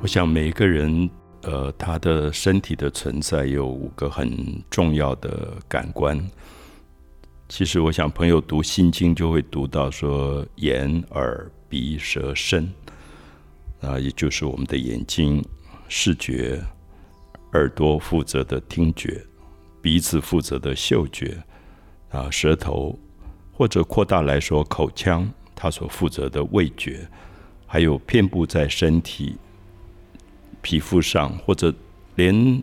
我想每一个人，呃，他的身体的存在有五个很重要的感官。其实，我想朋友读《心经》就会读到说，眼、耳、鼻、舌、身，啊，也就是我们的眼睛视觉，耳朵负责的听觉，鼻子负责的嗅觉，啊，舌头或者扩大来说，口腔它所负责的味觉，还有遍布在身体皮肤上或者连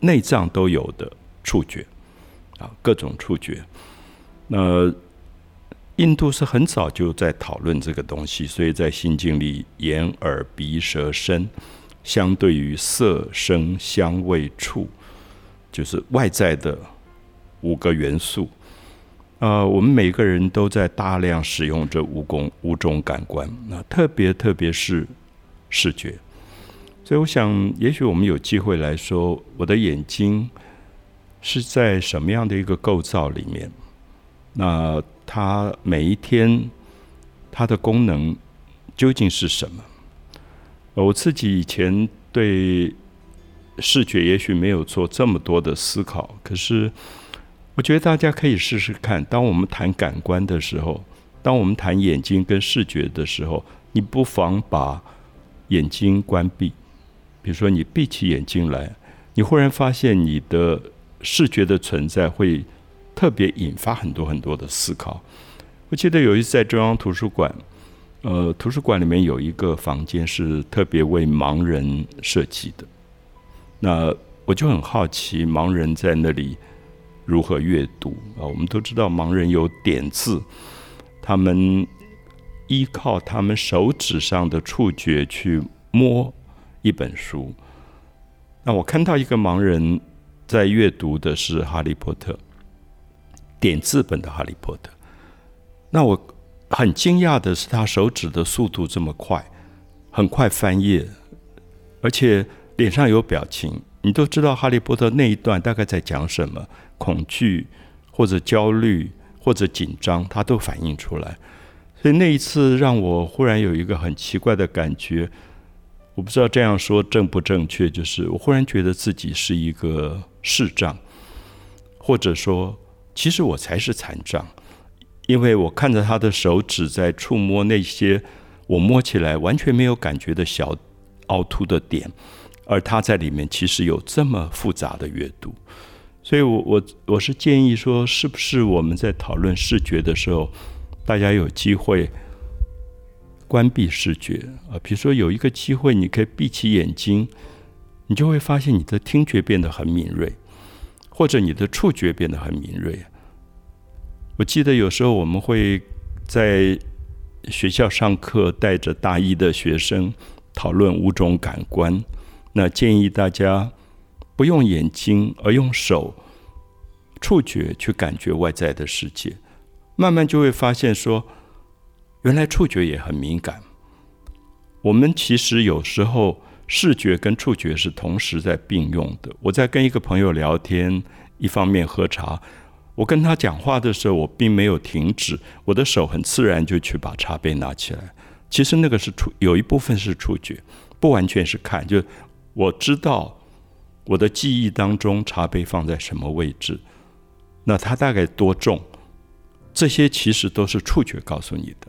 内脏都有的触觉，啊，各种触觉。那印度是很早就在讨论这个东西，所以在《心经》里，眼、耳、鼻、舌、身，相对于色、声、香味、触，就是外在的五个元素。呃，我们每个人都在大量使用这五功五种感官，那特别特别是视觉。所以，我想，也许我们有机会来说，我的眼睛是在什么样的一个构造里面？那它每一天它的功能究竟是什么？我自己以前对视觉也许没有做这么多的思考，可是我觉得大家可以试试看。当我们谈感官的时候，当我们谈眼睛跟视觉的时候，你不妨把眼睛关闭，比如说你闭起眼睛来，你忽然发现你的视觉的存在会。特别引发很多很多的思考。我记得有一次在中央图书馆，呃，图书馆里面有一个房间是特别为盲人设计的。那我就很好奇，盲人在那里如何阅读啊？我们都知道盲人有点字，他们依靠他们手指上的触觉去摸一本书。那我看到一个盲人在阅读的是《哈利波特》。点字本的《哈利波特》，那我很惊讶的是，他手指的速度这么快，很快翻页，而且脸上有表情。你都知道《哈利波特》那一段大概在讲什么？恐惧或者焦虑或者紧张，他都反映出来。所以那一次让我忽然有一个很奇怪的感觉，我不知道这样说正不正确，就是我忽然觉得自己是一个视障，或者说。其实我才是残障，因为我看着他的手指在触摸那些我摸起来完全没有感觉的小凹凸的点，而他在里面其实有这么复杂的阅读，所以，我我我是建议说，是不是我们在讨论视觉的时候，大家有机会关闭视觉啊？比如说有一个机会，你可以闭起眼睛，你就会发现你的听觉变得很敏锐。或者你的触觉变得很敏锐。我记得有时候我们会在学校上课，带着大一的学生讨论五种感官。那建议大家不用眼睛，而用手、触觉去感觉外在的世界。慢慢就会发现说，原来触觉也很敏感。我们其实有时候。视觉跟触觉是同时在并用的。我在跟一个朋友聊天，一方面喝茶，我跟他讲话的时候，我并没有停止，我的手很自然就去把茶杯拿起来。其实那个是触，有一部分是触觉，不完全是看。就我知道我的记忆当中茶杯放在什么位置，那它大概多重，这些其实都是触觉告诉你的。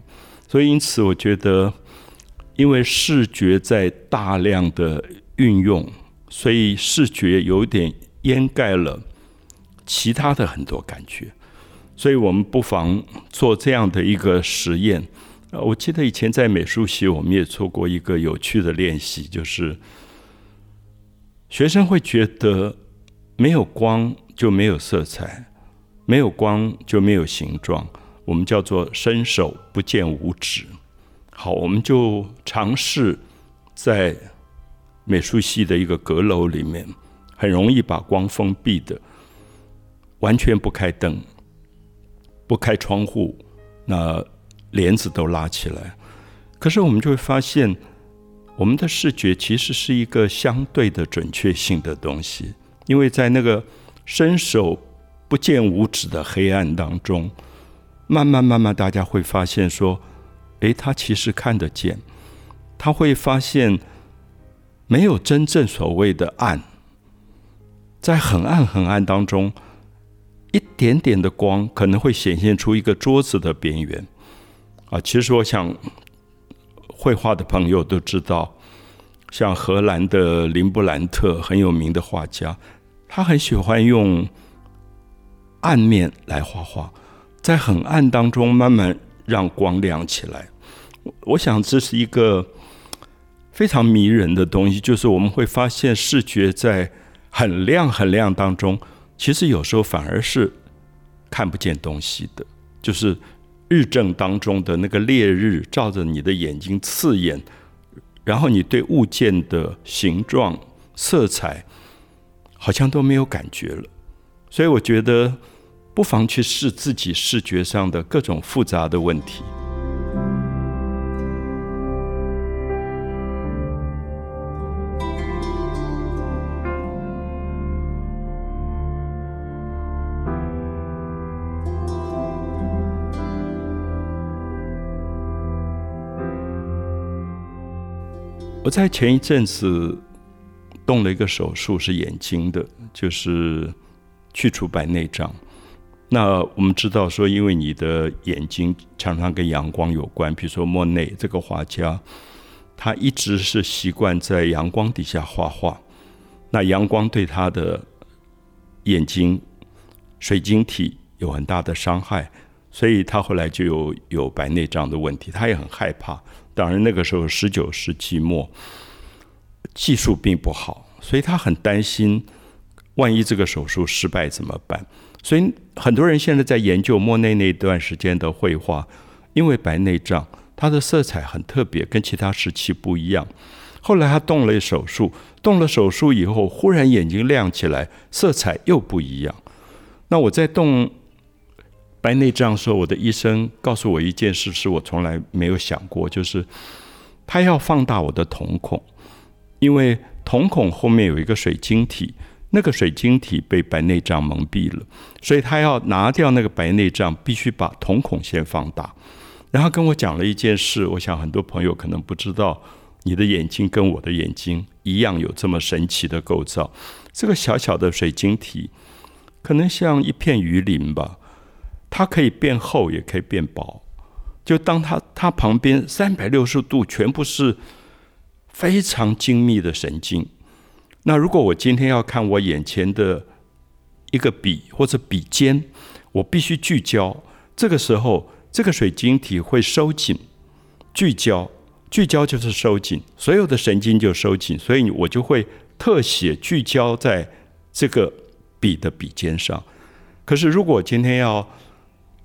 所以因此，我觉得。因为视觉在大量的运用，所以视觉有点掩盖了其他的很多感觉，所以我们不妨做这样的一个实验。呃，我记得以前在美术系，我们也做过一个有趣的练习，就是学生会觉得没有光就没有色彩，没有光就没有形状，我们叫做伸手不见五指。好，我们就尝试在美术系的一个阁楼里面，很容易把光封闭的，完全不开灯，不开窗户，那帘子都拉起来。可是我们就会发现，我们的视觉其实是一个相对的准确性的东西，因为在那个伸手不见五指的黑暗当中，慢慢慢慢，大家会发现说。诶，他其实看得见，他会发现没有真正所谓的暗，在很暗很暗当中，一点点的光可能会显现出一个桌子的边缘。啊，其实我想，绘画的朋友都知道，像荷兰的林布兰特很有名的画家，他很喜欢用暗面来画画，在很暗当中慢慢让光亮起来。我想这是一个。非常迷人的东西，就是我们会发现视觉在很亮很亮当中，其实有时候反而是看不见东西的。就是日正当中的那个烈日照着你的眼睛刺眼，然后你对物件的形状、色彩好像都没有感觉了。所以我觉得不妨去试自己视觉上的各种复杂的问题。我在前一阵子动了一个手术，是眼睛的，就是去除白内障。那我们知道说，因为你的眼睛常常跟阳光有关，比如说莫内这个画家，他一直是习惯在阳光底下画画。那阳光对他的眼睛水晶体有很大的伤害，所以他后来就有有白内障的问题，他也很害怕。当然，那个时候十九世纪末，技术并不好，所以他很担心，万一这个手术失败怎么办？所以很多人现在在研究莫内那段时间的绘画，因为白内障，他的色彩很特别，跟其他时期不一样。后来他动了手术，动了手术以后，忽然眼睛亮起来，色彩又不一样。那我在动。白内障的时候，我的医生告诉我一件事，是我从来没有想过，就是他要放大我的瞳孔，因为瞳孔后面有一个水晶体，那个水晶体被白内障蒙蔽了，所以他要拿掉那个白内障，必须把瞳孔先放大。然后跟我讲了一件事，我想很多朋友可能不知道，你的眼睛跟我的眼睛一样有这么神奇的构造。这个小小的水晶体，可能像一片鱼鳞吧。它可以变厚，也可以变薄。就当它它旁边三百六十度全部是非常精密的神经。那如果我今天要看我眼前的一个笔或者笔尖，我必须聚焦。这个时候，这个水晶体会收紧，聚焦，聚焦就是收紧，所有的神经就收紧，所以我就会特写聚焦在这个笔的笔尖上。可是如果今天要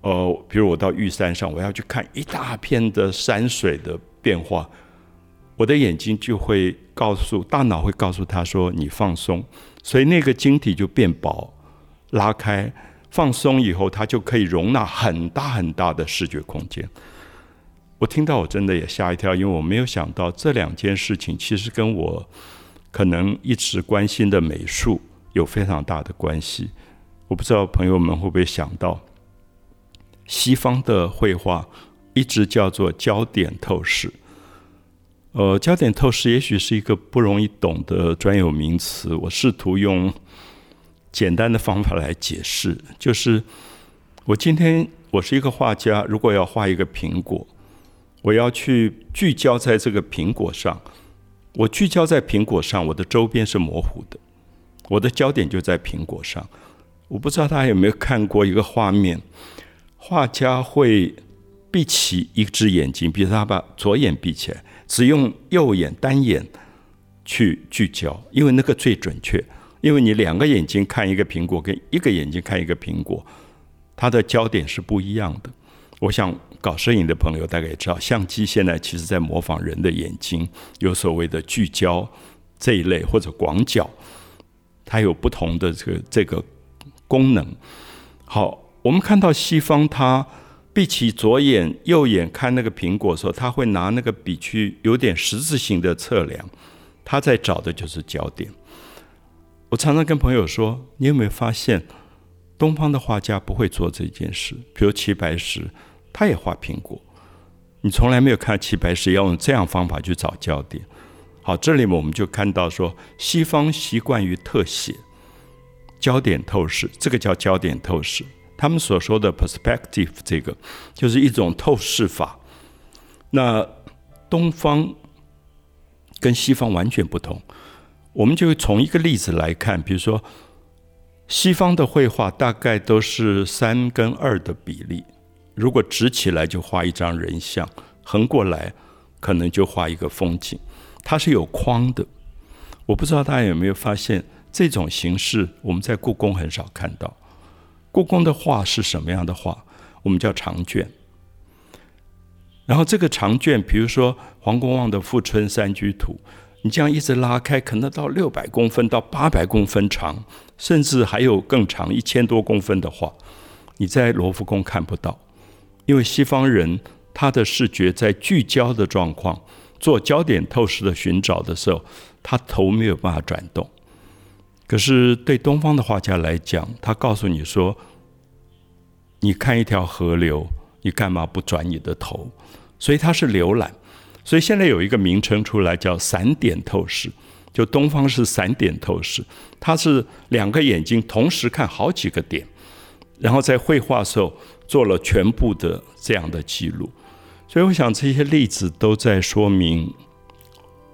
呃，比如我到玉山上，我要去看一大片的山水的变化，我的眼睛就会告诉大脑，会告诉他说：“你放松。”所以那个晶体就变薄，拉开，放松以后，它就可以容纳很大很大的视觉空间。我听到我真的也吓一跳，因为我没有想到这两件事情其实跟我可能一直关心的美术有非常大的关系。我不知道朋友们会不会想到。西方的绘画一直叫做焦点透视，呃，焦点透视也许是一个不容易懂的专有名词。我试图用简单的方法来解释，就是我今天我是一个画家，如果要画一个苹果，我要去聚焦在这个苹果上，我聚焦在苹果上，我的周边是模糊的，我的焦点就在苹果上。我不知道大家有没有看过一个画面。画家会闭起一只眼睛，比如他把左眼闭起来，只用右眼单眼去聚焦，因为那个最准确。因为你两个眼睛看一个苹果，跟一个眼睛看一个苹果，它的焦点是不一样的。我想搞摄影的朋友大概也知道，相机现在其实在模仿人的眼睛，有所谓的聚焦这一类或者广角，它有不同的这个这个功能。好。我们看到西方，它闭起左眼、右眼看那个苹果的时候，他会拿那个笔去有点十字形的测量，他在找的就是焦点。我常常跟朋友说，你有没有发现，东方的画家不会做这件事？比如齐白石，他也画苹果，你从来没有看齐白石要用这样方法去找焦点。好，这里我们就看到说，西方习惯于特写、焦点透视，这个叫焦点透视。他们所说的 perspective，这个就是一种透视法。那东方跟西方完全不同。我们就从一个例子来看，比如说西方的绘画大概都是三跟二的比例，如果直起来就画一张人像，横过来可能就画一个风景。它是有框的，我不知道大家有没有发现这种形式，我们在故宫很少看到。故宫的画是什么样的画？我们叫长卷。然后这个长卷，比如说黄公望的《富春山居图》，你这样一直拉开，可能到六百公分到八百公分长，甚至还有更长一千多公分的画，你在罗浮宫看不到，因为西方人他的视觉在聚焦的状况。做焦点透视的寻找的时候，他头没有办法转动。可是对东方的画家来讲，他告诉你说：“你看一条河流，你干嘛不转你的头？”所以它是浏览。所以现在有一个名称出来叫散点透视，就东方是散点透视，它是两个眼睛同时看好几个点，然后在绘画的时候做了全部的这样的记录。所以，我想这些例子都在说明，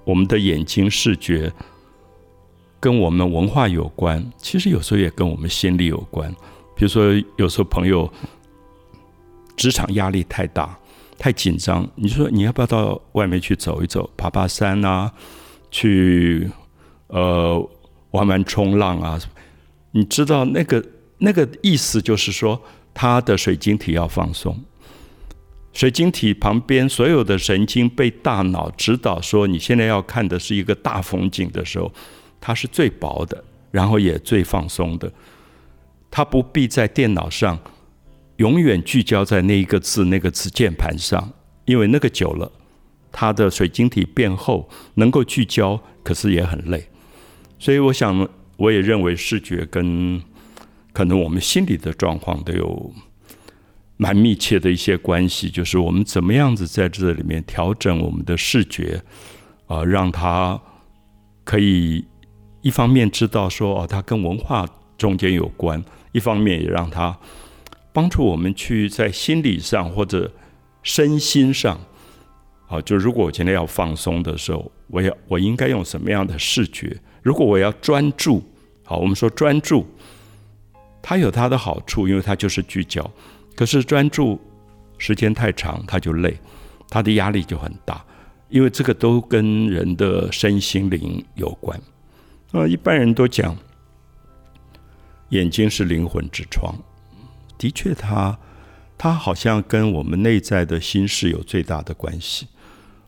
我们的眼睛视觉跟我们文化有关，其实有时候也跟我们心理有关。比如说，有时候朋友职场压力太大、太紧张，你说你要不要到外面去走一走、爬爬山啊？去呃玩玩冲浪啊？你知道那个那个意思就是说，他的水晶体要放松。水晶体旁边所有的神经被大脑指导说，你现在要看的是一个大风景的时候，它是最薄的，然后也最放松的。它不必在电脑上永远聚焦在那一个字、那个字键盘上，因为那个久了，它的水晶体变厚，能够聚焦，可是也很累。所以，我想，我也认为视觉跟可能我们心理的状况都有。蛮密切的一些关系，就是我们怎么样子在这里面调整我们的视觉，啊，让它可以一方面知道说哦，它跟文化中间有关，一方面也让它帮助我们去在心理上或者身心上，啊，就如果我今天要放松的时候，我要我应该用什么样的视觉？如果我要专注，好，我们说专注，它有它的好处，因为它就是聚焦。可是专注时间太长，他就累，他的压力就很大，因为这个都跟人的身心灵有关。呃，一般人都讲眼睛是灵魂之窗，的确，它它好像跟我们内在的心事有最大的关系。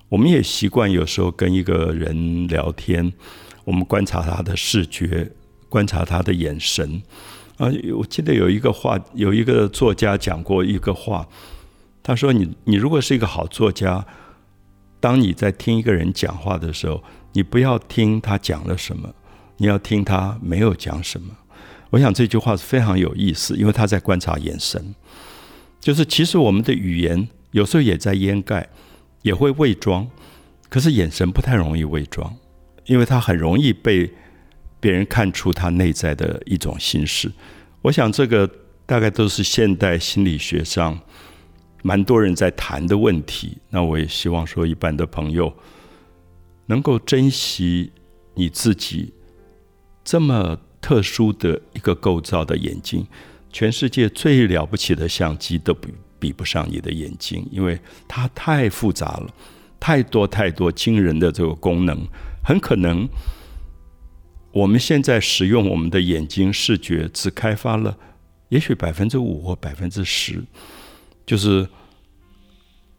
我们也习惯有时候跟一个人聊天，我们观察他的视觉，观察他的眼神。啊，我记得有一个话，有一个作家讲过一个话，他说：“你你如果是一个好作家，当你在听一个人讲话的时候，你不要听他讲了什么，你要听他没有讲什么。”我想这句话是非常有意思，因为他在观察眼神，就是其实我们的语言有时候也在掩盖，也会伪装，可是眼神不太容易伪装，因为他很容易被。别人看出他内在的一种心事，我想这个大概都是现代心理学上蛮多人在谈的问题。那我也希望说，一般的朋友能够珍惜你自己这么特殊的一个构造的眼睛。全世界最了不起的相机都比比不上你的眼睛，因为它太复杂了，太多太多惊人的这个功能，很可能。我们现在使用我们的眼睛视觉，只开发了也许百分之五或百分之十，就是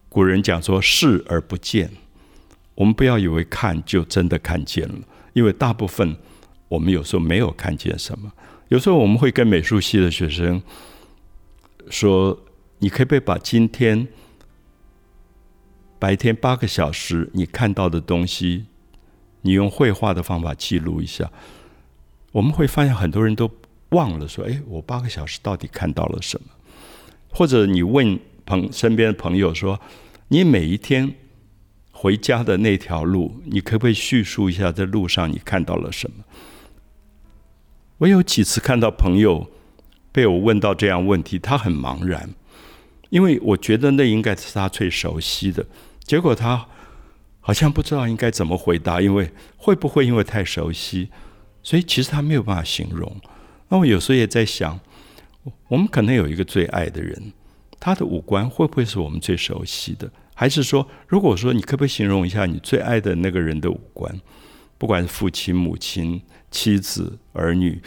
古人讲说视而不见。我们不要以为看就真的看见了，因为大部分我们有时候没有看见什么。有时候我们会跟美术系的学生说：“你可不可以把今天白天八个小时你看到的东西？”你用绘画的方法记录一下，我们会发现很多人都忘了说：“哎，我八个小时到底看到了什么？”或者你问朋身边的朋友说：“你每一天回家的那条路，你可不可以叙述一下在路上你看到了什么？我有几次看到朋友被我问到这样问题，他很茫然，因为我觉得那应该是他最熟悉的，结果他好像不知道应该怎么回答，因为会不会因为太熟悉，所以其实他没有办法形容。那我有时候也在想，我们可能有一个最爱的人，他的五官会不会是我们最熟悉的？还是说，如果说你可不可以形容一下你最爱的那个人的五官？不管是父亲、母亲、妻子、儿女，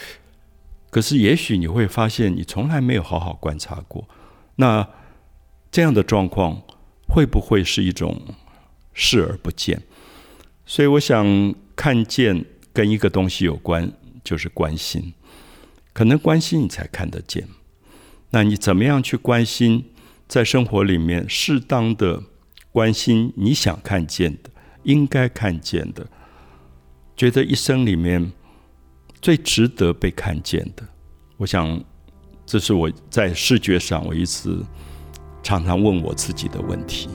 可是也许你会发现，你从来没有好好观察过。那这样的状况会不会是一种视而不见？所以，我想看见跟一个东西有关，就是关心。可能关心你才看得见。那你怎么样去关心？在生活里面，适当的关心你想看见的、应该看见的。觉得一生里面最值得被看见的，我想，这是我在视觉上我一直常常问我自己的问题。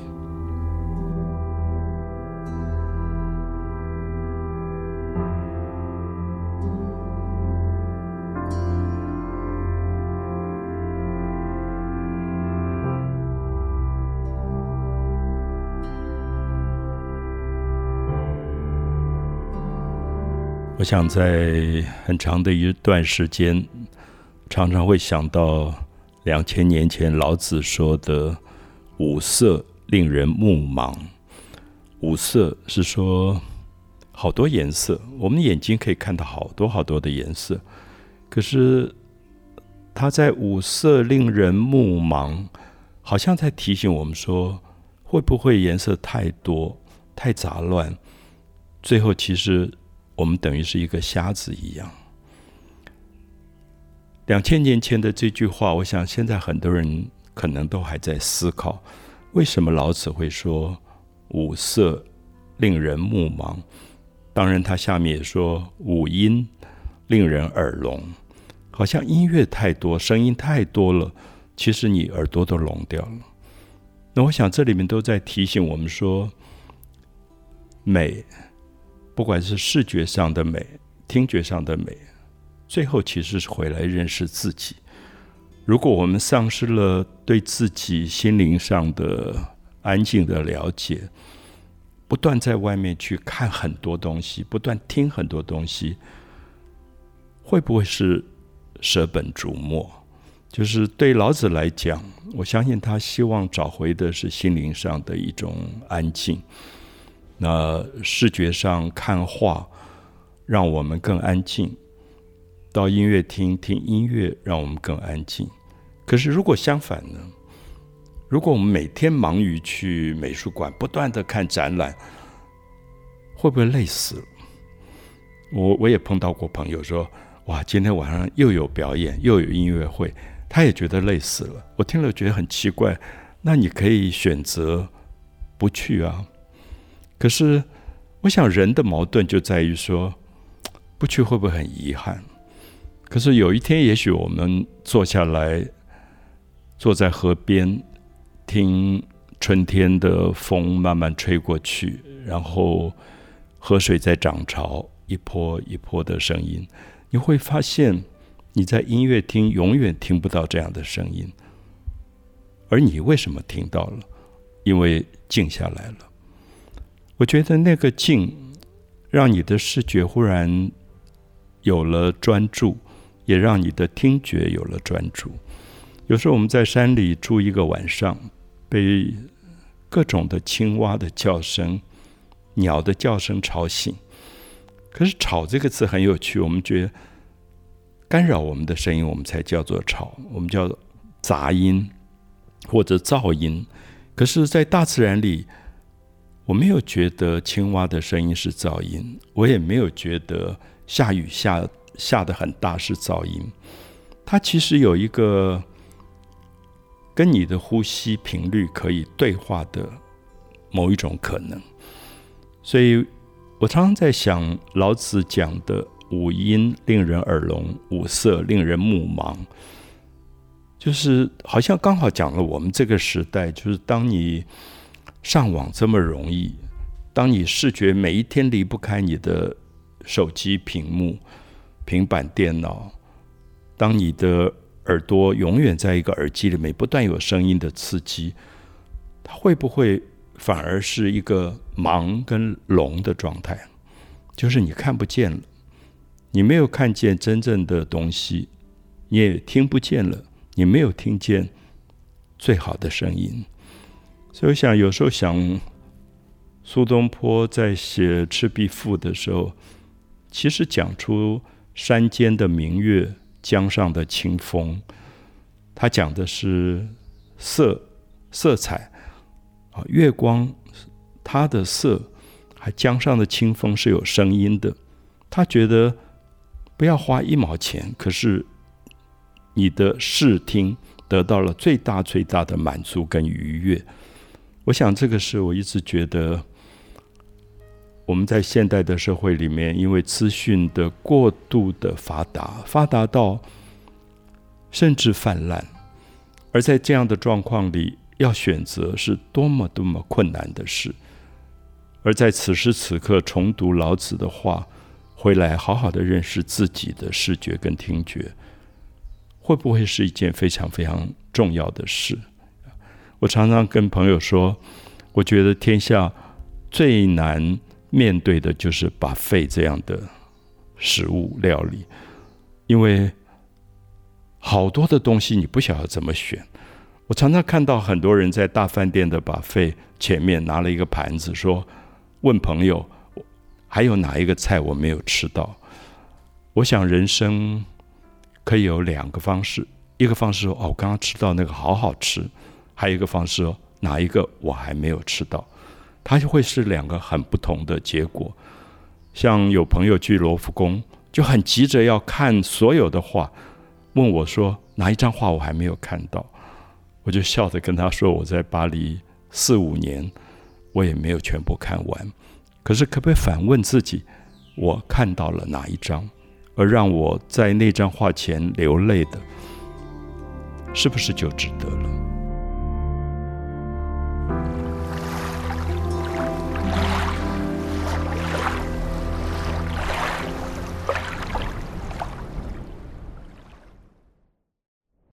我想在很长的一段时间，常常会想到两千年前老子说的“五色令人目盲”。五色是说好多颜色，我们眼睛可以看到好多好多的颜色。可是他在“五色令人目盲”，好像在提醒我们说，会不会颜色太多、太杂乱，最后其实。我们等于是一个瞎子一样。两千年前的这句话，我想现在很多人可能都还在思考：为什么老子会说“五色令人目盲”？当然，他下面也说“五音令人耳聋”。好像音乐太多，声音太多了，其实你耳朵都聋掉了。那我想这里面都在提醒我们说，美。不管是视觉上的美、听觉上的美，最后其实是回来认识自己。如果我们丧失了对自己心灵上的安静的了解，不断在外面去看很多东西，不断听很多东西，会不会是舍本逐末？就是对老子来讲，我相信他希望找回的是心灵上的一种安静。那视觉上看画，让我们更安静；到音乐厅听音乐，让我们更安静。可是如果相反呢？如果我们每天忙于去美术馆，不断的看展览，会不会累死？我我也碰到过朋友说：“哇，今天晚上又有表演，又有音乐会，他也觉得累死了。”我听了觉得很奇怪。那你可以选择不去啊。可是，我想人的矛盾就在于说，不去会不会很遗憾？可是有一天，也许我们坐下来，坐在河边，听春天的风慢慢吹过去，然后河水在涨潮，一波一波的声音，你会发现你在音乐厅永远听不到这样的声音，而你为什么听到了？因为静下来了。我觉得那个静，让你的视觉忽然有了专注，也让你的听觉有了专注。有时候我们在山里住一个晚上，被各种的青蛙的叫声、鸟的叫声吵醒。可是“吵”这个词很有趣，我们觉得干扰我们的声音，我们才叫做吵，我们叫杂音或者噪音。可是，在大自然里，我没有觉得青蛙的声音是噪音，我也没有觉得下雨下下的很大是噪音。它其实有一个跟你的呼吸频率可以对话的某一种可能。所以我常常在想，老子讲的五音令人耳聋，五色令人目盲，就是好像刚好讲了我们这个时代，就是当你。上网这么容易，当你视觉每一天离不开你的手机屏幕、平板电脑，当你的耳朵永远在一个耳机里面不断有声音的刺激，它会不会反而是一个盲跟聋的状态？就是你看不见了，你没有看见真正的东西，你也听不见了，你没有听见最好的声音。所以我想，有时候想，苏东坡在写《赤壁赋》的时候，其实讲出山间的明月。江上的清风，他讲的是色色彩啊，月光它的色，还江上的清风是有声音的。他觉得不要花一毛钱，可是你的视听得到了最大最大的满足跟愉悦。我想这个是我一直觉得。我们在现代的社会里面，因为资讯的过度的发达，发达到甚至泛滥，而在这样的状况里，要选择是多么多么困难的事。而在此时此刻，重读老子的话，回来好好的认识自己的视觉跟听觉，会不会是一件非常非常重要的事？我常常跟朋友说，我觉得天下最难。面对的就是把肺这样的食物料理，因为好多的东西你不晓得怎么选。我常常看到很多人在大饭店的把肺前面拿了一个盘子，说问朋友还有哪一个菜我没有吃到。我想人生可以有两个方式，一个方式说哦，我刚刚吃到那个好好吃；还有一个方式哦哪一个我还没有吃到。它就会是两个很不同的结果。像有朋友去罗浮宫，就很急着要看所有的画，问我说哪一张画我还没有看到，我就笑着跟他说我在巴黎四五年，我也没有全部看完。可是可不可以反问自己，我看到了哪一张，而让我在那张画前流泪的，是不是就值得了？